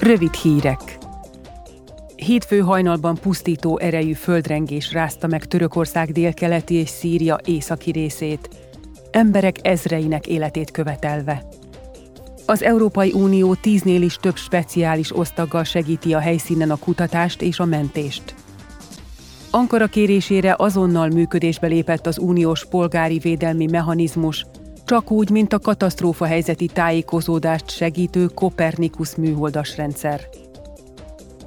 Rövid hírek. Hétfő hajnalban pusztító erejű földrengés rázta meg Törökország délkeleti és Szíria északi részét, emberek ezreinek életét követelve. Az Európai Unió tíznél is több speciális osztaggal segíti a helyszínen a kutatást és a mentést. Ankara kérésére azonnal működésbe lépett az uniós polgári védelmi mechanizmus, csak úgy, mint a katasztrófa helyzeti tájékozódást segítő Kopernikus műholdas rendszer.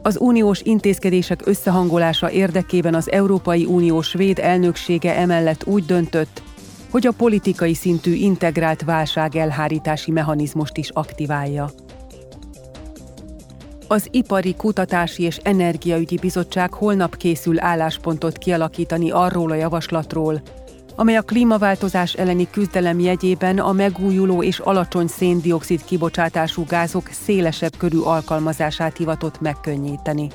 Az uniós intézkedések összehangolása érdekében az Európai Unió svéd elnöksége emellett úgy döntött, hogy a politikai szintű integrált válságelhárítási mechanizmust is aktiválja. Az Ipari Kutatási és Energiaügyi Bizottság holnap készül álláspontot kialakítani arról a javaslatról, amely a klímaváltozás elleni küzdelem jegyében a megújuló és alacsony széndiokszid kibocsátású gázok szélesebb körű alkalmazását hivatott megkönnyíteni.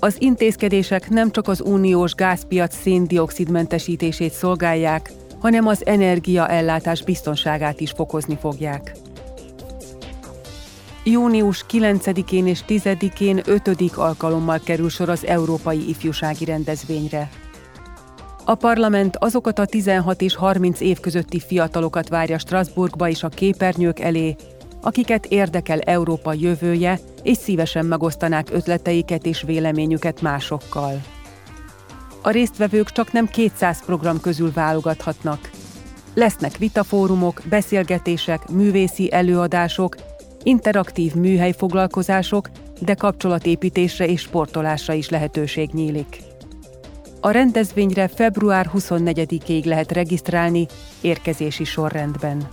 Az intézkedések nem csak az uniós gázpiac széndiokszidmentesítését szolgálják, hanem az energiaellátás biztonságát is fokozni fogják. Június 9-én és 10-én 5. alkalommal kerül sor az Európai Ifjúsági Rendezvényre. A parlament azokat a 16 és 30 év közötti fiatalokat várja Strasbourgba és a képernyők elé, akiket érdekel Európa jövője, és szívesen megosztanák ötleteiket és véleményüket másokkal. A résztvevők csak nem 200 program közül válogathatnak. Lesznek vitafórumok, beszélgetések, művészi előadások, interaktív műhelyfoglalkozások, de kapcsolatépítésre és sportolásra is lehetőség nyílik. A rendezvényre február 24-ig lehet regisztrálni érkezési sorrendben.